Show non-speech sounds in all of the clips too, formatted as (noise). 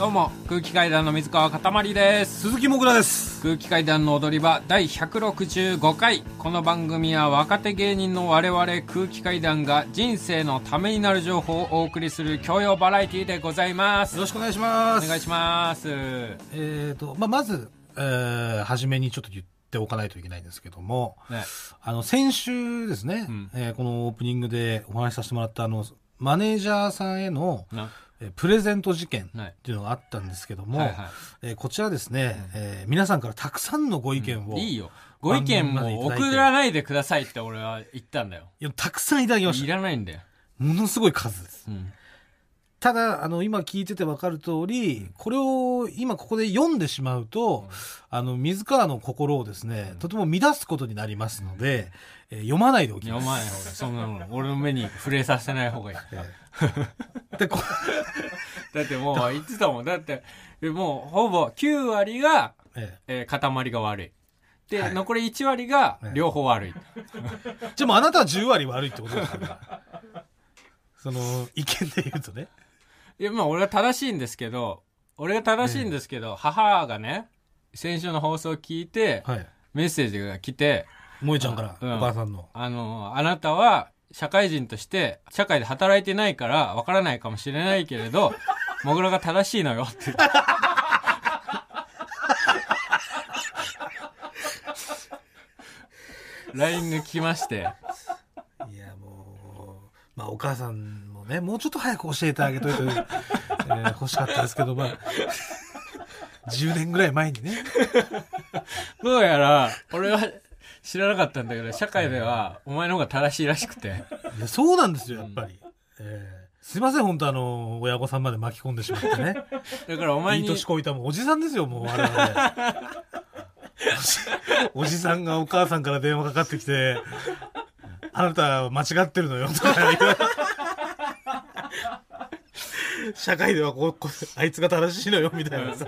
どうも空気階段の水川かたまりです。鈴木もぐらです。空気階段の踊り場第165回。この番組は若手芸人の我々空気階段が人生のためになる情報をお送りする教養バラエティでございます。よろしくお願いします。お願いします。えーとまあ、まず、えー、初めにちょっと言っておかないといけないんですけども、ね。あの先週ですね、うん。えーこのオープニングでお話しさせてもらったあのマネージャーさんへの、プレゼント事件はい。っていうのがあったんですけども、はいはい。えーこちらですね、えー皆さんからたくさんのご意見を、いいいよ。ご意見も送らないでくださいって俺は言ったんだよ。やたくさんいただきましいたらないんだよ、ものすごい数です。うん、ただあの今聞いてて分かる通りこれを今ここで読んでしまうと、あの水川の心をですね、とても乱すことになりますので、えー読まないでおきます。読まない方がいいそんなの俺の目に触れさせない方がいい。(laughs) でこ (laughs) だってもう言ってたもん。だってもうほぼ9割が、ええ。ー塊が悪い。で、はい。残り1割がええ。両方悪い、えじゃあもうあなたは10割悪いってことですからその意見で言うとね。いやまあ俺は正しいんですけど俺が正しいんですけど、母がね先週の放送を聞いて、はい。メッセージが来て萌ちゃんから、うんお母さんの。あのあなたは社会人として社会で働いてないからわからないかもしれないけれど (laughs) もぐらが正しいのよって LINE が来ましていやもう、まあお母さんもね、もうちょっと早く教えてあげといて、(laughs) えー欲しかったですけど、まあ、10年ぐらい前にね。(laughs) どうやら俺は知らなかったんだけど社会ではお前の方が正しいらしくていやそうなんですよ、やっぱり。えーすいません、本当あの、親御さんまで巻き込んでしまってね。だからお前にいい年こいたもんおじさんですよ、もう我々。(laughs) おじさんがお母さんから電話かかってきて、あなたは間違ってるのよ、とか言われ社会ではこうこうあいつが正しいのよ、みたいなさ。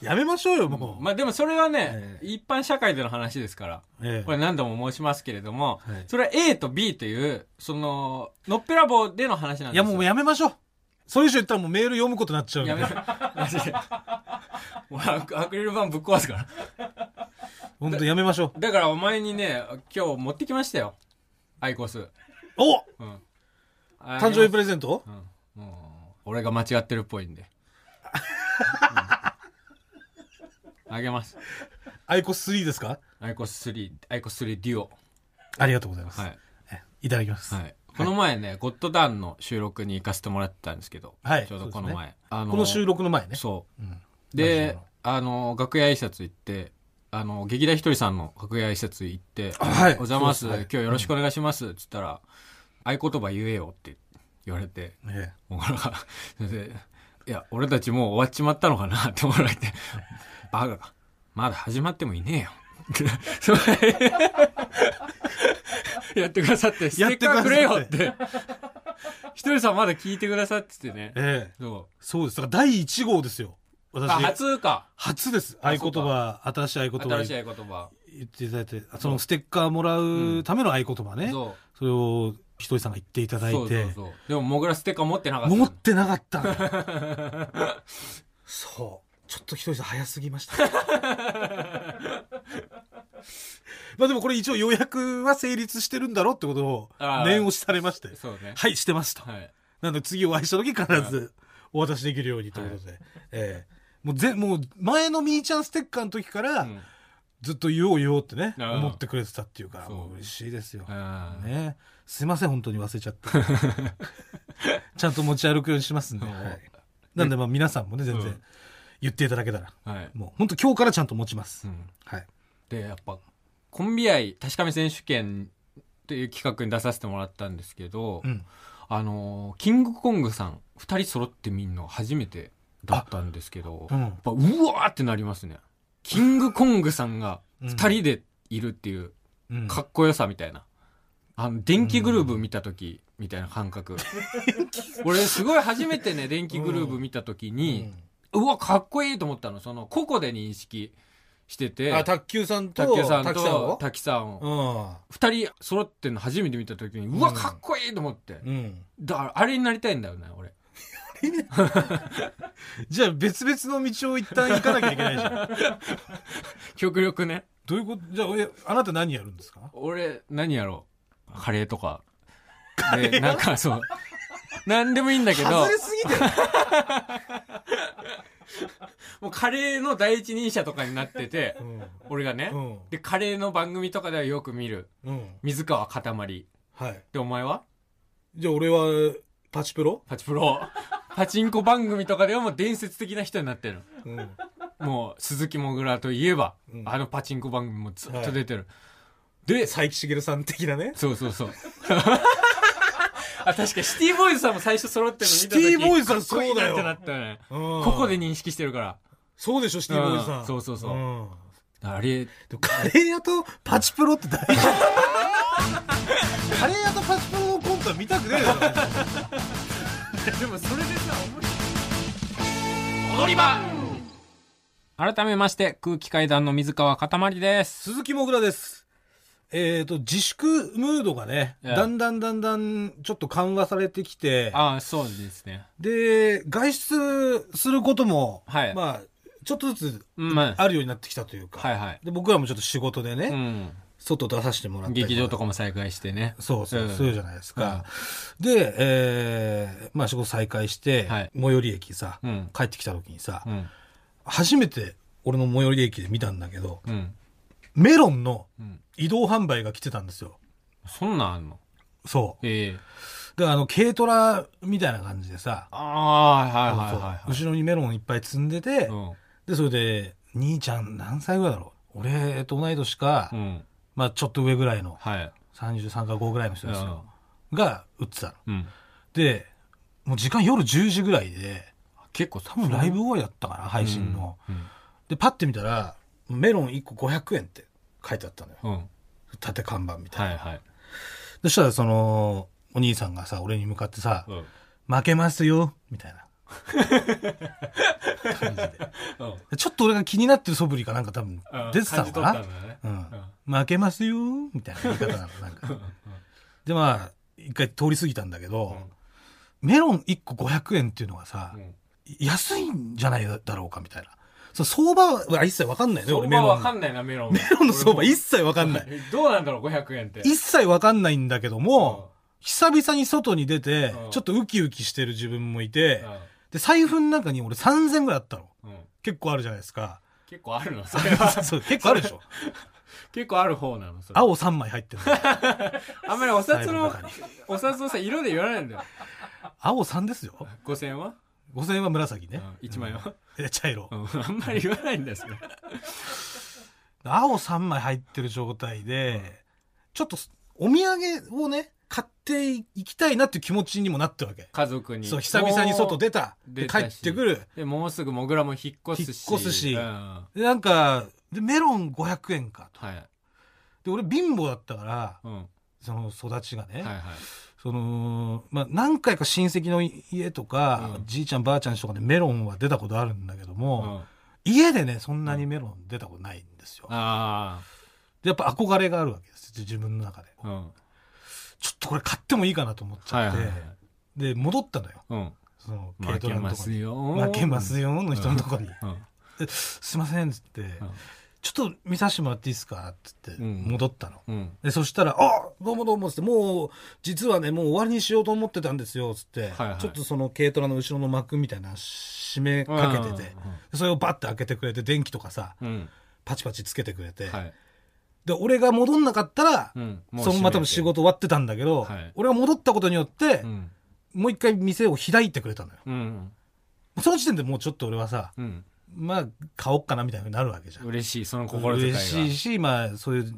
やめましょうよ、もう。まあでもそれはね、え一般社会での話ですから。ええ。これ何度も申しますけれども、はい。それは A と B というそののっぺらぼうでの話なんですよ。いや、もうやめましょう。それ以上言ったらもうメール読むことになっちゃう。んでやめマジで俺アクアクリル板ぶっ壊すから。本当やめましょう。だからお前にね今日持ってきましたよ。アイコス、お！うん、誕生日プレゼントうん、もう俺が間違ってるっぽいんで、うん。あげます。アイコス3ですか？アイコス3アイコス3デュオ。ありがとうございます。はい。えいただきます。はい、この前ね、ゴッドダンの収録に行かせてもらってたんですけど、はい。ちょうどこのそう前、あこの収録の前ね。そう。うん。であの楽屋挨拶行ってあの劇団ひとりさんの楽屋挨拶行って「あはい。お邪魔ますそう今日よろしくお願いします」っつったら「合言葉言えよ」って言われてえ僕らがそれでいや俺たちもう終わっちまったのかなって思われて「バカかまだ始まってもいねえよ」(laughs) やってくださってステッカーくれよって。ひとりさんまだ聞いてくださっててね。ええ。えそう。そうです。だから第1号ですよ。私。あ初か。初です。合言葉、新しい合言葉新しい合言葉。言っていただいて、そのステッカーもらうための合言葉ね。そうそれをひとりさんが言っていただいて。そうそう、そう。でもモグラステッカー持ってなかった。持ってなかった。(laughs) そう。ちょっとひとりさん早すぎました。(laughs) まあでもこれ一応予約は成立してるんだろうってことを念押しされまして。そうね。はい、してますと。はい。なので次お会いした時必ずお渡しできるようにということで。ええ。もうぜ、もう前のみーちゃんステッカーの時から、うんずっと言おう言おうってね、思ってくれてたっていうかうもう。嬉しいですよ。ね。すいません、本当に忘れちゃって。(laughs) ちゃんと持ち歩くようにしますんで。う。んはい。なんでまあ皆さんもね、全然うん。言っていただけたら、はい。もう本当今日からちゃんと持ちます。うん。はい。でやっぱコンビ愛確かめ選手権っていう企画に出させてもらったんですけど、うん。あのーキングコングさん2人揃って見るの初めてだったんですけどうん。やっぱうわーってなりますねキングコングさんが2人でいるっていううんかっこよさみたいな。あの、電気グルーブ見た時みたいな感覚。俺すごい初めてね、電気グルーブ見た時に、うわ、かっこいいと思ったの。その、個々で認識してて、あ、卓球さんと、竹さん滝さんとを？滝さんを、う二人揃ってんの初めて見た時に、うわ、うんかっこいいと思って。だから、あれになりたいんだよね、俺。(laughs) じゃあ別々の道を一旦行かなきゃいけないじゃん。(laughs) 極力ね。どういうこと？じゃあ、えあなた何やるんですか？俺、何やろうカレーとか。で、なんかそう。なんでもいいんだけど外、れすぎてる。(laughs) もうカレーの第一人者とかになってて、うん俺がね、うんで、カレーの番組とかではよく見る、うん。水川かたまり。はい。で、お前は？じゃあ俺は、パチプロ？パチプロ。パチンコ番組とかではもう伝説的な人になってる。うん。もう、鈴木もぐらといえば、うんあのパチンコ番組もずっと出てる。で、佐伯茂さん的なね。そうそうそう。(laughs) あ、確かシティボーイズさんも最初揃ってるの見た時シティボーイズさんかっこいいなそうだよってなったよね。こここで認識してるから。そうでしょ、シティボーイズさうんん。そうそうそうんあれ、でもカレー屋とパチプロって大事 (laughs) カレー屋とパチプロのコントは見たくねえだろ。でもそれでさ、面白い。踊り場改めまして、空気階段の水川かたまりです。鈴木もぐらです。えっ、と、自粛ムードがね、ええだんだんだんだんちょっと緩和されてきて、ああ、そうですね。で、外出することも、はいまあ、ちょっとずつうん、まあるようになってきたというか、はいはい。で僕らもちょっと仕事でね、うん。外出させてもらったり劇場とかも再開してね。そうそう、うんそうじゃないですか。で、えーまあ仕事再開して、はい最寄り駅さ、うん。帰ってきた時にさ、うん。初めて俺の最寄り駅で見たんだけど、うん。メロンのうん。移動販売が来てたんですよ。そんなんあんの？そええう。で、あの、軽トラみたいな感じでさ、ああ、はいはいはいはい。後ろにメロンいっぱい積んでて、うん。で、それで、兄ちゃん何歳ぐらいだろう？俺と同い年か、うん。まあちょっと上ぐらいの、はい。33か5ぐらいの人ですよ。が売ってたの。うん。で、もう時間夜10時ぐらいで、結構多分ライブ終わりだったかな、配信の。うん。で、パッて見たら、メロン1個500円って書いてあったのよ。うん。うん縦看板みたいな。はいはい。そしたらその、お兄さんがさ、俺に向かってさ、うん。負けますよ、みたいな。(laughs) 感じででちょっと俺が気になってる素振りがなんか多分出てたのかな、ねうん。負けますよ、みたいな言い方なの、なんか。で、まあ、一回通り過ぎたんだけど、メロン1個500円っていうのがさ、うん安いんじゃないだろうか、みたいな。そう相場は一切わかんないね、俺メロンの。わかんないな、メロン。メロンの相場一切わかんない。えどうなんだろう、500円って。一切わかんないんだけども、うん久々に外に出てう、んちょっとウキウキしてる自分もいて、うで、財布の中に俺3000ぐらいあったの。んうん結構あるじゃないですか。結構あるの？それは。(laughs) そう、結構あるでしょ。結構ある方なのそれ。青3枚入ってるの。(laughs) あんまりお札のお札のさ、色で言わないんだよ。青3ですよ。5000円は？5000円は紫ね。1万円は？え、茶色。うんあんまり言わないんだよ、それ。青3枚入ってる状態で、ちょっとお土産をね、買っていきたいなっていう気持ちにもなってるわけ。家族に。そう、久々に外出た。もうで、帰ってくる。で、もうすぐモグラも引っ越すし。引っ越すしうんで、なんか、で、メロン500円かと。はい。で、俺貧乏だったから、うん。はその育ちがね、いはい。その、まあ、何回か親戚の家とか、うんじいちゃんばあちゃんちとかでメロンは出たことあるんだけどうも、ん。家でね、そんなにメロン出たことないんですよ。やっぱ憧れがあるわけです。自分の中で。ちょっとこれ買ってもいいかなと思っちゃって、はいはいはい。で、戻ったのよ。うん。その、負けますよ。よ。負けますよ、の人のところに。うん。すいません、つって、ちょっと見させてもらっていいですかつって、うん戻ったの。うん。で、そしたら、あどうもどうも、つって、もう、実はね、もう終わりにしようと思ってたんですよ、つって、はいはいちょっとその軽トラの後ろの幕みたいな締めかけてて、でそれをバッて開けてくれて、電気とかさ、うん。うん。パチパチつけてくれて、はい。で、俺が戻んなかったら、うん。そのまま仕事終わってたんだけど、はい俺が戻ったことによって、うん。もう一回店を開いてくれたのよ。うん。その時点でもうちょっと俺はさ、うん。まあ、買おっかなみたいになるわけじゃん。嬉しい、その心遣いが。嬉しいし、まあ、そういう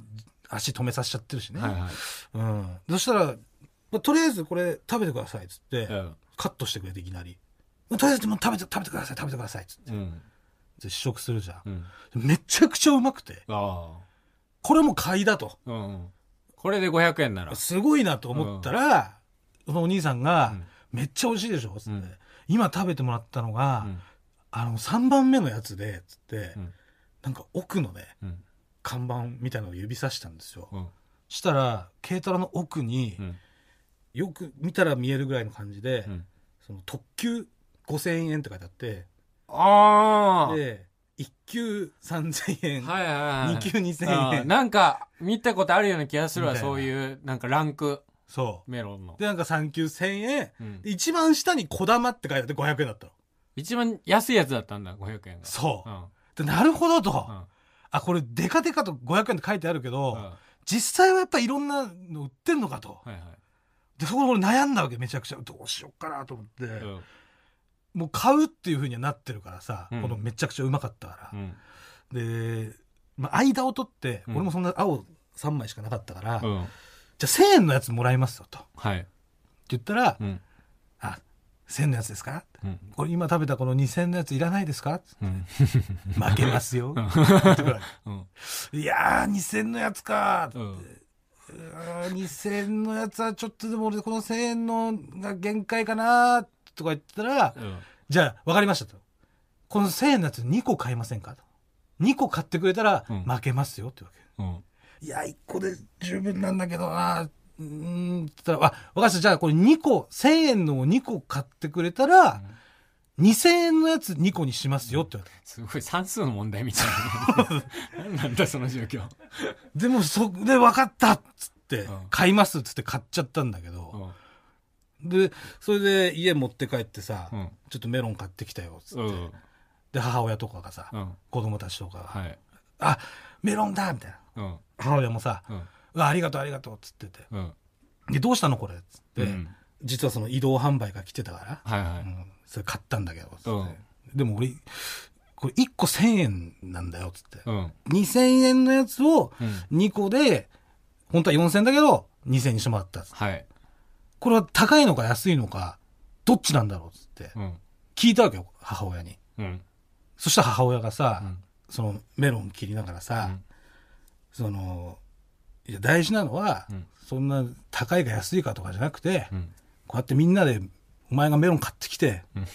足止めさせちゃってるしね。はいはい。うん。そしたら、まあとりあえずこれ食べてくださいっつって、うん。カットしてくれていきなり。とりあえずもう食べて、食べてください、食べてくださいっつって。うん。で試食するじゃん。うん。めちゃくちゃうまくて。あこれも買いだと。あ。うん。これで500円なら。すごいなと思ったら、そのお兄さんが、うんめっちゃ美味しいでしょつって、うん今食べてもらったのが、うん。あの、3番目のやつで、つって、うんなんか奥のね、うん。看板みたいなのを指さしたんですよ。うん。したら、軽トラの奥にう、ん。よく見たら見えるぐらいの感じで、うん。その特急5000円って書いてあって、ああ。で、1級3000円、はいはいはい。2級2000あー円。なんか、見たことあるような気がするわ、みたいなそういう、なんかランク、そメロンのう。。で、なんか3級1000円。うんで一番下に小玉って書いてあって500円だったの。一番安いやつだったんだ、500円が。そうう。ん。で、なるほどと。うんあ、これデカデカと500円って書いてあるけど、うん実際はやっぱいろんなの売ってんのかと。はいはい。で、そこで俺悩んだわけ、めちゃくちゃ。どうしようかなと思って。うんもう買うっていう風にはなってるからさ、うんこのめちゃくちゃうまかったから。うん。で、まあ、間を取って、うん俺もそんな青3枚しかなかったから、じゃうん。あ1000円のやつもらいますよと。ってはい。言ったら、うん。あ、1000円のやつですか？うん。これ今食べたこの2000円のやついらないですか？うん。(laughs) 負けますよ。いやー、2000円のやつかーうん。うーん2000円のやつはちょっとでも俺この1000円のが限界かなーとか言ったら、うん。じゃあ分かりましたと。この1000円のやつ2個買いませんか？と。2個買ってくれたらうん負けますよってわけ。うん。いや、1個で十分なんだけどなうん、って言ったら、あ、分かりました。じゃあこれ2個、1000円のを2個買ってくれたら、2000円のやつ2個にしますよって言われた。すごい算数の問題みたいな。何なんだ、その状況。でもそこで分かったっつって、買いますっつって買っちゃったんだけど、で、それで家持って帰ってさ、うんちょっとメロン買ってきたよっつって、で、母親とかがさ、うん。子供たちとかが、はい。あ、メロンだみたいな。母親もさ、ありがとうありがとうっつってて。うん。で、どうしたのこれ？っつって、うん実はその移動販売が来てたから、はいはい。うん、それ買ったんだけど、つって。うんでも俺、これ1個1000円なんだよ、つって。うん。2000円のやつをうん。2個で、本当は4000円だけど、2000円にしてもらったっつってはい。これは高いのか安いのか、どっちなんだろうっつって、うん。聞いたわけよ、母親に。うん。そしたら母親がさ、うんそのメロン切りながらさ、うんその、いや大事なのは、うん。そんな高いか安いかとかじゃなくて、うん。こうやってみんなで、お前がメロン買ってきて、うん。こ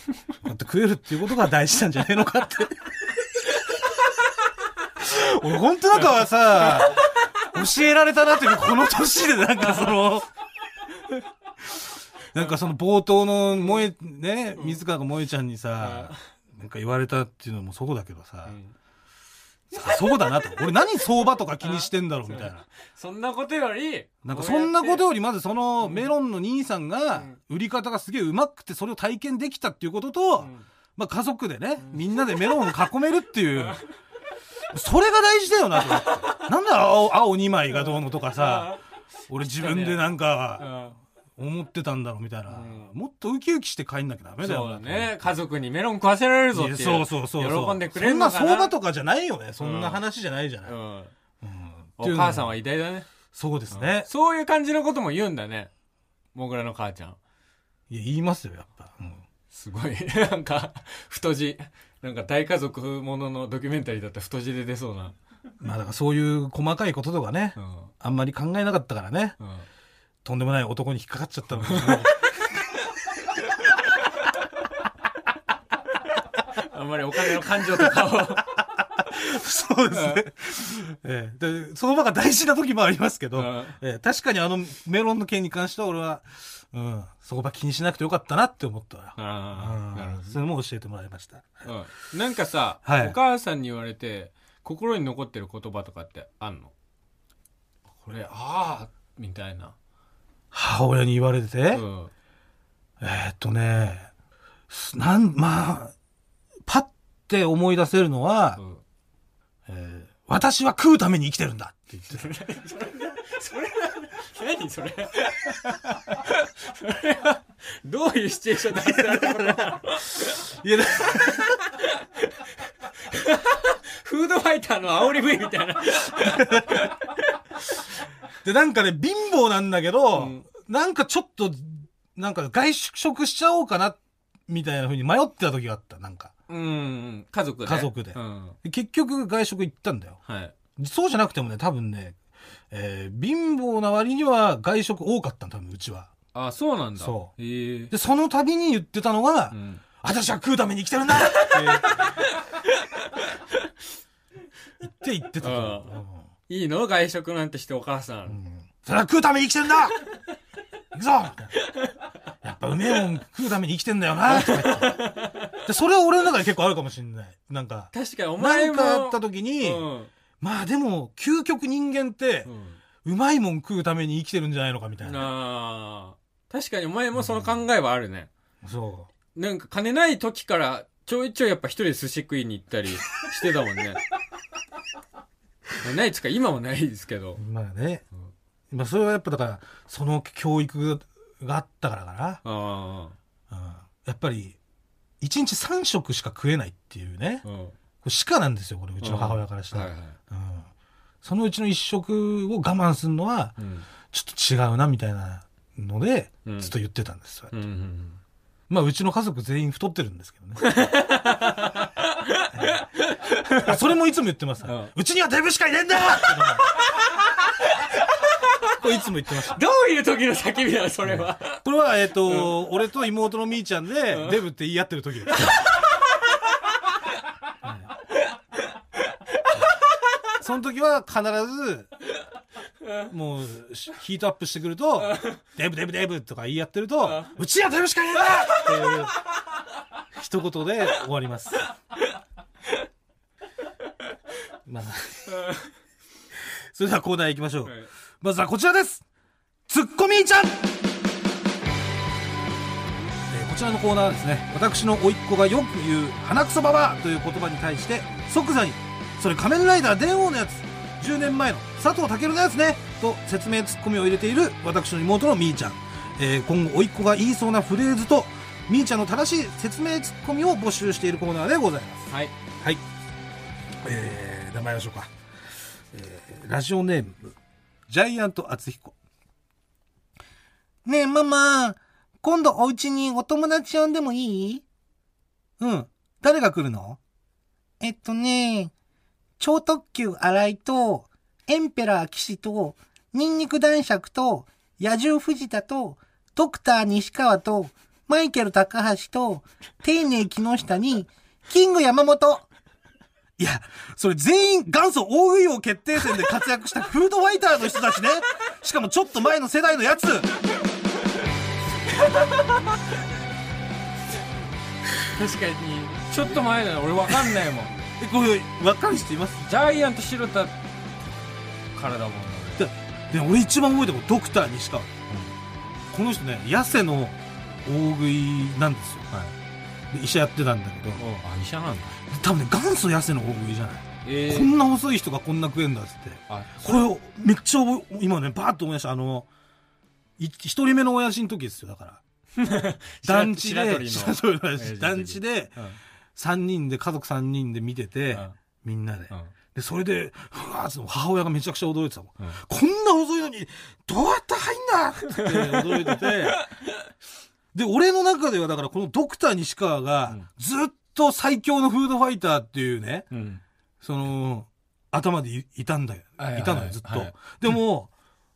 うやって食えるっていうことが大事なんじゃないのかって。(laughs) 俺本当なんかさ、教えられたなっていうかこの年でなんかその、なんかその冒頭の萌え、ね、水川が萌えちゃんにさ、なんか言われたっていうのもそうだけどさ、さそうだなと。俺何相場とか気にしてんだろうみたいな。そんなことより、なんかそんなことよよりまずそのメロンの兄さんが売り方がすげえうまくてそれを体験できたっていうことと、まあ家族でね、みんなでメロンを囲めるっていう、それが大事だよなと。なんだ青青2枚がどうのとかさ、俺自分でなんか思ってたんだろうみたいな。うんもっとウキウキして帰んなきゃダメだよなそうだね。家族にメロン食わせられるぞっていう。そうそうそうそう。喜んでくれるそんなのかな。相場とかじゃないよね。そんな話じゃないじゃない。うん。うんお母さんは偉大だね。そうですね。そういう感じのことも言うんだね。もぐらの母ちゃん。いや、言いますよ、やっぱ。うんすごい。(laughs) なんか、太字。なんか大家族もののドキュメンタリーだったら太字で出そうな。まあだからそういう細かいこととかね、うん。あんまり考えなかったからね、うん。とんでもない男に引っかかっちゃったの (laughs) あんまりお金の感情とかを。そうですね。ええで、その場が大事な時もありますけど、うんええ確かにあのメロンの件に関しては俺は、うん、そこば気にしなくてよかったなって思ったわ。ああ、なるうんそれも教えてもらいました。うん。なんかさ、はいお母さんに言われて、心に残ってる言葉とかってあんの？これ、ああ、みたいな。母親に言われてて、うん。えーっとね、すなん、まあ、パッて思い出せるのは、うんえー私は食うために生きてるんだって言ってた。(laughs) それは、何それ (laughs) それは、どういうシチュエーションで発せられたことなの？(laughs) いや、だ (laughs) フードファイターの煽り V みたいな。で、なんかね、貧乏なんだけど、うんなんかちょっと、なんか外食しちゃおうかな、みたいな風に迷ってた時があった、なんか。うん、家族で？家族でうん。で結局外食行ったんだよ。はい。そうじゃなくてもね、多分ね、えー貧乏な割には外食多かったの、多分うちは。あ、そうなんだ。そうへえ。で、その度に言ってたのが、うん。私は食うために生きてるんだって言って言ってたういいの外食なんてしてお母さ。うんんそれは食うために生きてるんだ行くぞ。やっぱうめえもん食うために生きてんだよな。でそれは俺の中で結構あるかもしれない。なんか、確かにおなん前も。かあった時に、うんまあでも、究極人間ってう、んうまいもん食うために生きてるんじゃないのかみたいな。確かにお前もその考えはあるね。そなんか金ない時からちょいちょいやっぱ一人で寿司食いに行ったりしてたもんね。(laughs) ないっつうか今もないですけどう。。まあね。まあそれはやっぱだから、その教育があったからかな。ああ。うんやっぱり、1日3食しか食えないっていうね。うん。鹿なんですよ、これ、うちの母親からしたら。はいはい。うんそのうちの1食を我慢するのは、うん。ちょっと違うな、みたいなので、うんずっと言ってたんですよ。うんうんまあ、うちの家族全員太ってるんですけどね。あ (laughs) それもいつも言ってます。うんうちにはデブしかいねえんだってこれいつも言ってました。どういう時の叫びなのそれは。これは、えっ、と、俺と妹のみーちゃんで、デブって言い合ってる時です。その時は必ず、もう、しヒートアップしてくると、デブデブデブとか言い合ってると、うちはデブしかいねえんだっていう、一言で終わります。まあ、それではコーナー行きましょう。まずはこちらです！ツッコミーちゃん！えーこちらのコーナーはですね、私の甥っ子がよく言う鼻くそばばという言葉に対して、即座に、それ仮面ライダー電王のやつ、10年前の佐藤健のやつね、と説明ツッコミを入れている私の妹のみーちゃん。えー今後甥っ子が言いそうなフレーズと、みーちゃんの正しい説明ツッコミを募集しているコーナーでございます。はい。はい。えー、名前ましょうか。えー、ラジオネーム、ジャイアント厚彦。ねえ、ママ、今度お家にお友達呼んでもいい？うん。誰が来るの？えっとね、超特急荒井と、エンペラー騎士と、ニンニク男爵と、野獣藤田と、ドクター西川と、マイケル高橋と、丁寧木下に、キング山本。いや、それ全員元祖大食い王決定戦で活躍したフードファイターの人たちね。しかもちょっと前の世代のやつ。確かに、ちょっと前だよ。俺わかんないもん。え、これ、わかる人います？ジャイアント白田からだもんな。で、俺一番覚えてるのドクター西川。この人ね、痩せの大食いなんですよ。はい。で医者やってたんだけど、あ、医者なんだ。多分ね、元祖痩せの大食いじゃない。えこんな細い人がこんな食えんだっつって。あ、これを、めっちゃ覚え、今ね、バーッと思い出した。あの、い一人目の親父の時ですよ、だから。(laughs) 団地で、団地で、うん。3人で、家族3人で見てて、うんみんなで。うんで、それで、ふわーっと母親がめちゃくちゃ驚いてたもん。うんこんな細いのに、どうやって入んだって驚いてて。(laughs) で、俺の中ではだからこのドクター西川がうんずっと最強のフードファイターっていうね、うん。その、頭でいいたんだよ。はいたのよ、ずっと。はいでも、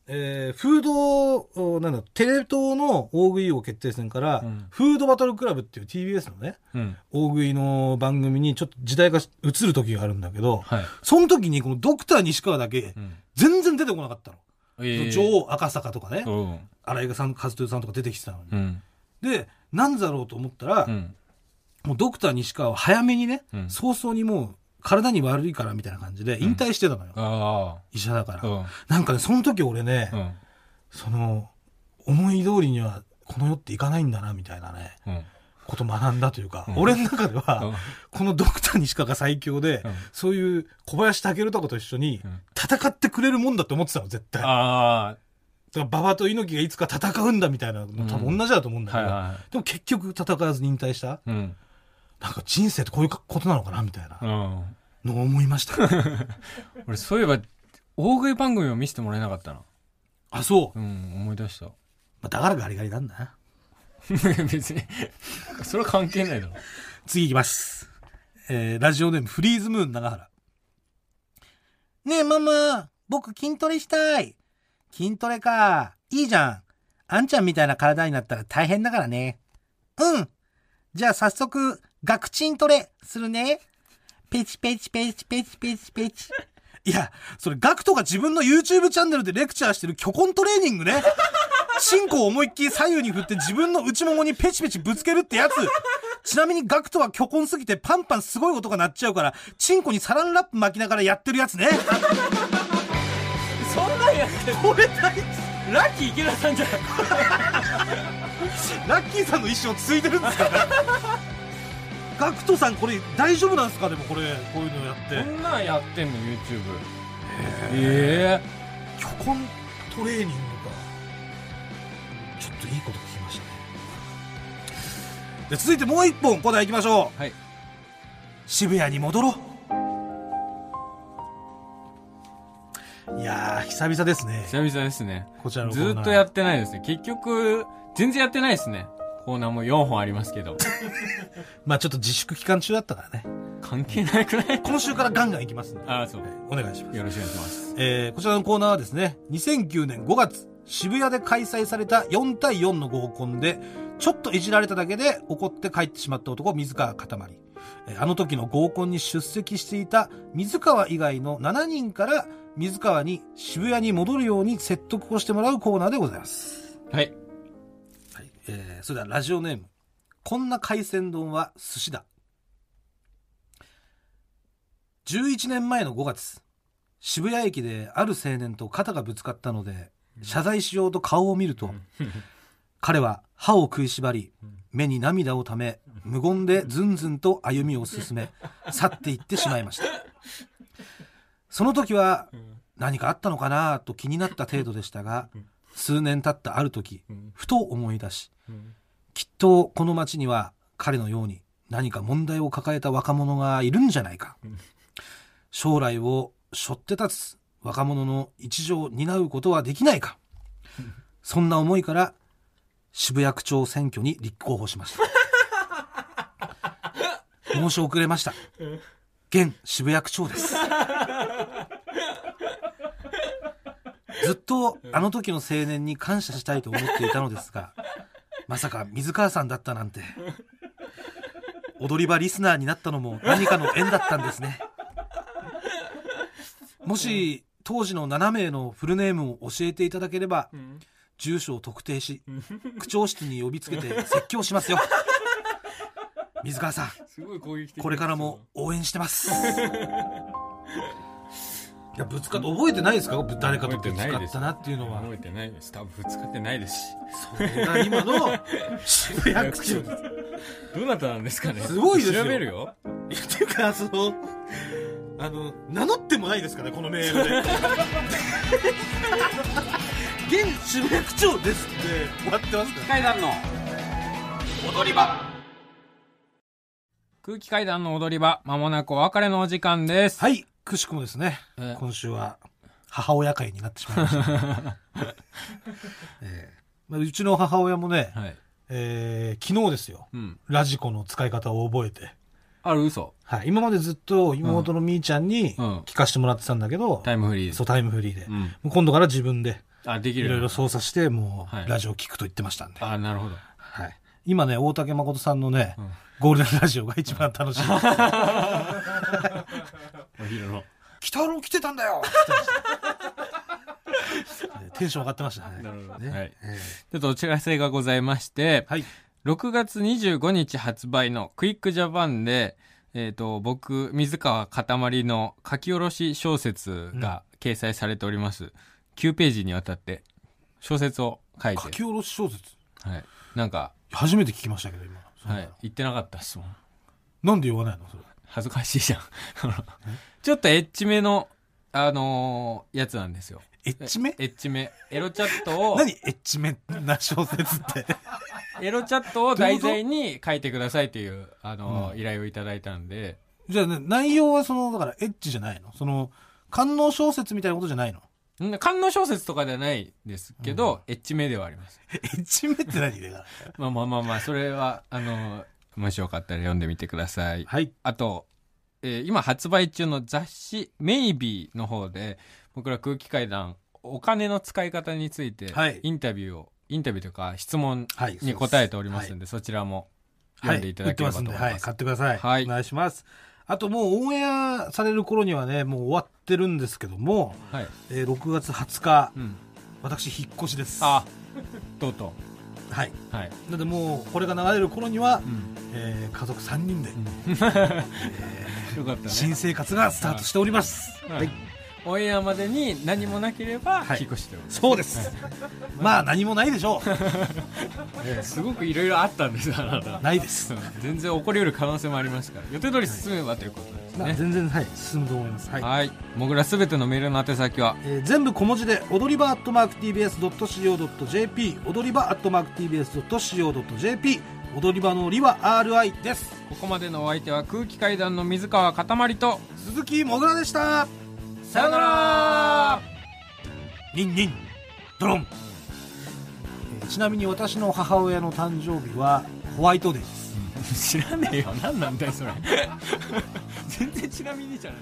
えーフード、おなんだ、テレ東の大食い王決定戦から、うんフードバトルクラブっていう TBS のね、うん。大食いの番組にちょっと時代が移る時があるんだけど、はい。その時にこのドクター西川だけうん。全然出てこなかったの。え女王赤坂とかね、うん。荒井さん、和豊さんとか出てきてたのに。うん。で、なんだろうと思ったら、うん。もうドクター西川は早めにね、うん早々にもう体に悪いからみたいな感じで引退してたのよ。あ医者だから。あ。うん。なんかね、その時俺ね、うん。その、思い通りにはこの世っていかないんだな、みたいなね、うん。こと学んだというか、うん俺の中でうんは、このドクター西川が最強で、うんそういう小林武とかと一緒にうん戦ってくれるもんだって思ってたの、絶対。だかあら馬場と猪木がいつか戦うんだみたいなの多分同じだと思うんだあ。けど、はいはでも結局戦わずに引退したい。うん。なんか人生ってこういうことなのかなみたいなうん。のを思いました。(laughs) 俺、そういえば、大食い番組を見せてもらえなかったな。あ、そう。うん、思い出した。まあ、だからガリガリなんだな。(laughs) 別に、それは関係ないだろ。次いきます。えー、ラジオネームフリーズムーン長原。ねえママ、僕筋トレしたい。筋トレか。いいじゃん。あんちゃんみたいな体になったら大変だからね。うん。じゃあ早速、学チントレするね。ペチペチペチペチペチペチ。いや、それ、ガクトが自分の YouTube チャンネルでレクチャーしてる虚根トレーニングね。チンコを思いっきり左右に振って自分の内ももにペチペチぶつけるってやつ。ちなみにガクトは巨根すぎてパンパンすごい音が鳴っちゃうから、チンコにサランラップ巻きながらやってるやつね。そんなんやってこれ大ラッキー池田さんじゃん (laughs) ラッキーさんの意思を継いでるんですかねガクトさんこれ大丈夫なんですか？でもこれこういうのやって。こんなんやってんの YouTube え巨根トレーニングか。ちょっといいこと聞きましたね。で続いてもう一本コーナー行きましょう。えはい。渋谷に戻ろう。いやー久々ですね。久々ですね。こちらずっとやってないですね。結局全然やってないですねコーナーも4本ありますけど。(laughs) まあちょっと自粛期間中だったからね。関係なくない？今週からガンガン行きますんで。ああそう。お願いします。よろしくお願いします。えーこちらのコーナーはですね、2009年5月、渋谷で開催された4対4の合コンで、ちょっといじられただけで怒って帰ってしまった男、水川かたまり。えーあの時の合コンに出席していた水川以外の7人から水川に渋谷に戻るように説得をしてもらうコーナーでございます。はいはい。えーそれではラジオネーム。こんな海鮮丼は寿司だ。11年前の5月、渋谷駅である青年と肩がぶつかったので、謝罪しようと顔を見ると、彼は歯を食いしばり、目に涙をため、無言でずんずんと歩みを進め、(laughs) 去っていってしまいました。その時は何かあったのかなと気になった程度でしたが、数年経ったある時、ふと思い出し、きっとこの街には彼のように何か問題を抱えた若者がいるんじゃないか。将来を背負って立つ若者の一助を担うことはできないか。そんな思いから渋谷区長選挙に立候補しました。(laughs) 申し遅れました。現渋谷区長です。ずっとあの時の青年に感謝したいと思っていたのですが、まさか水川さんだったなんて。踊り場リスナーになったのも何かの縁だったんですね。もし当時の7名のフルネームを教えていただければ、住所を特定し、区長室に呼びつけて説教しますよ。水川さん、これからも応援してます。いや、ぶつかって、覚えてないですか？誰かとぶつかったなっていうのは。覚えてないです。多分ぶつかってないです。しそれが今の渋谷区長。です。どなたなんですかね？すごいですよ。調べるよ。いや、っていうか、その、あの、名乗ってもないですかね、このメールで。現渋谷区長ですって。終わってますから。階段の。踊り場。空気階段の踊り場まもなくお別れのお時間です。はい、くしくもですね、え今週は母親会になってしまいました。(laughs) ええ。まあ、うちの母親もね、はい。えー昨日ですよ、うん。ラジコの使い方を覚えて、ある嘘？はい、今までずっと妹のみーちゃんにうん。聞かせてもらってたんだけど、タイムフリーそうタイムフリーで、うん。もう今度から自分であできるいろいろ操作して、もう、はい。ラジオ聞くと言ってましたんで。あなるほど。はい。今ね、大竹誠さんのね、うん。ゴールデンラジオが一番楽しい。(laughs) お昼の北郎来てたんだよ (laughs) ねテンション上がってましたね。なるほどねはいえちょっとお知らせがございましてえはい。6月25日発売のクイックジャパンで、えっ、と、僕、水川かたまりの書き下ろし小説が掲載されております。9ページにわたって小説を書いて。書き下ろし小説？はい。なんか、初めて聞きましたけど、今。はい。言ってなかったっすもん。なんで言わないの？それ。恥ずかしいじゃん。ちょっとエッチめの、あのーやつなんですよ。エッチめ？エッチめ。エロチャットを、(laughs) 何エッチめな小説って？(laughs) エロチャットを題材に書いてくださいという、あのーうん依頼をいただいたんで、じゃあね、内容はその、だからエッチじゃないの？その、官能小説みたいなことじゃないの？ん観音小説とかではないですけど、エッチめではあります。(laughs) エッチめって何だから。まあまあまあまあ、それは、あの、もしよかったら読んでみてください。はい。あと、えー今発売中の雑誌、メイビーの方で、僕ら空気階段、お金の使い方についてはい、インタビューを、インタビューというか質問はい。に答えておりますんで、そちらも読んでいただければと思います。はい、はい、買ってください。はいお願いします。あともうオンエアされる頃にはね、もう終わってるんですけども、はい。えー6月20日、うん。私引っ越しです。あ、とうとはい。うはい、なのでもう、これが流れる頃には、うんえー家族3人で、(laughs) よかったね新生活がスタートしております。ははいい。オンエアまでに何もなければはい。引っ越しております、そうです。まあ、何もないでしょすごくいろいろあったんですあなた。う。ないです。全然起こりうる可能性もありますから。予定通り進めばということですまあ、ね全然、はい、進むと思います。はい。はい。もぐらすべてのメールの宛先は？えー全部小文字で踊り場アットマーク TBS.CO.JP 踊り場アットマーク TBS.CO.JP 踊り場のりは RI です。ここまでのお相手は空気階段の水川かたまりと鈴木もぐらでしたさよなら。ニンニン。ドロン、えーちなみに私の母親の誕生日はホワイトデーです。知らねえよ。何なんだよそれ。(laughs) 全然ちなみにじゃない